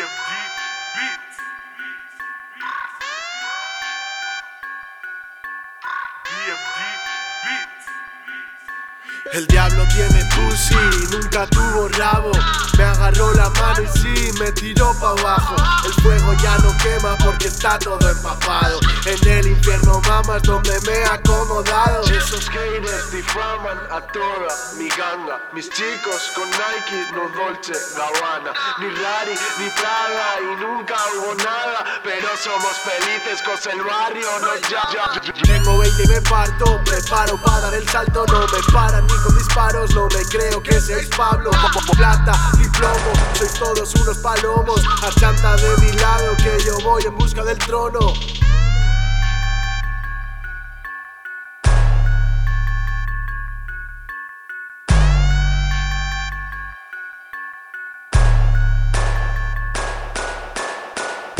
DMD Beats. DMD Beats. El diablo tiene pussy, nunca tuvo rabo. Me agarró la mano y sí, me tiró pa' abajo. El fuego ya no quema porque está todo empapado. En el infierno mamas donde me he acomodado. Esos haters difaman a toda mi ganga. Mis chicos con Nike, no Dolce Gabbana. Ni Rari, ni Prada y nunca hubo nada. Pero somos felices con el barrio, no ya, ya. Tengo 20 y me parto, preparo para dar el salto. No me paran ni con disparos, no me creo que seáis Pablo. Plata y plomo, sois todos unos palomos. Achanta de mi lado que yo voy en busca del trono.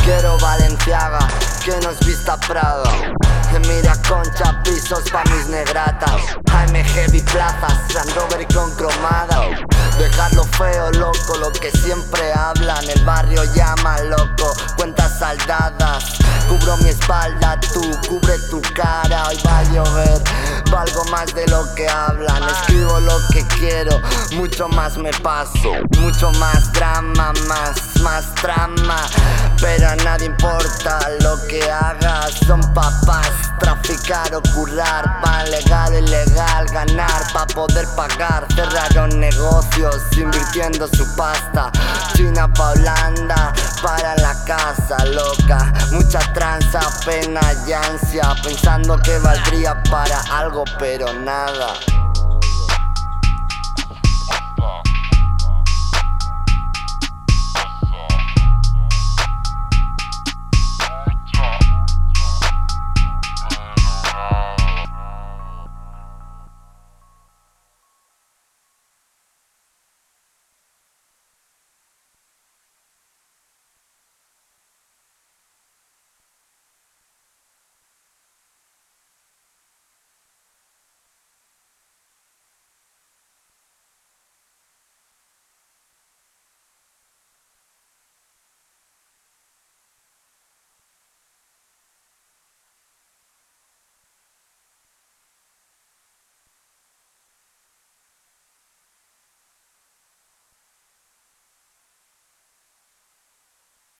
Quiero Valenciaga, que nos vista Prado pisos pa' mis negratas. AMG plazas, Land Rover con cromada Dejarlo feo, loco, lo que siempre hablan. El barrio llama loco, cuentas saldadas. Cubro mi espalda, tú cubre tu cara. Hoy va a llover, valgo más de lo que hablan. Escribo lo que quiero, mucho más me paso. Mucho más drama, más, más trama. Pero a nadie importa lo que hagas Son papás, traficar o currar. Pa' legal ilegal, ganar. Pa' poder pagar Cerraron negocios, invirtiendo su pasta. China pa' Holanda, para la casa loca. Mucha tranza, pena y ansia Pensando que valdría para algo pero nada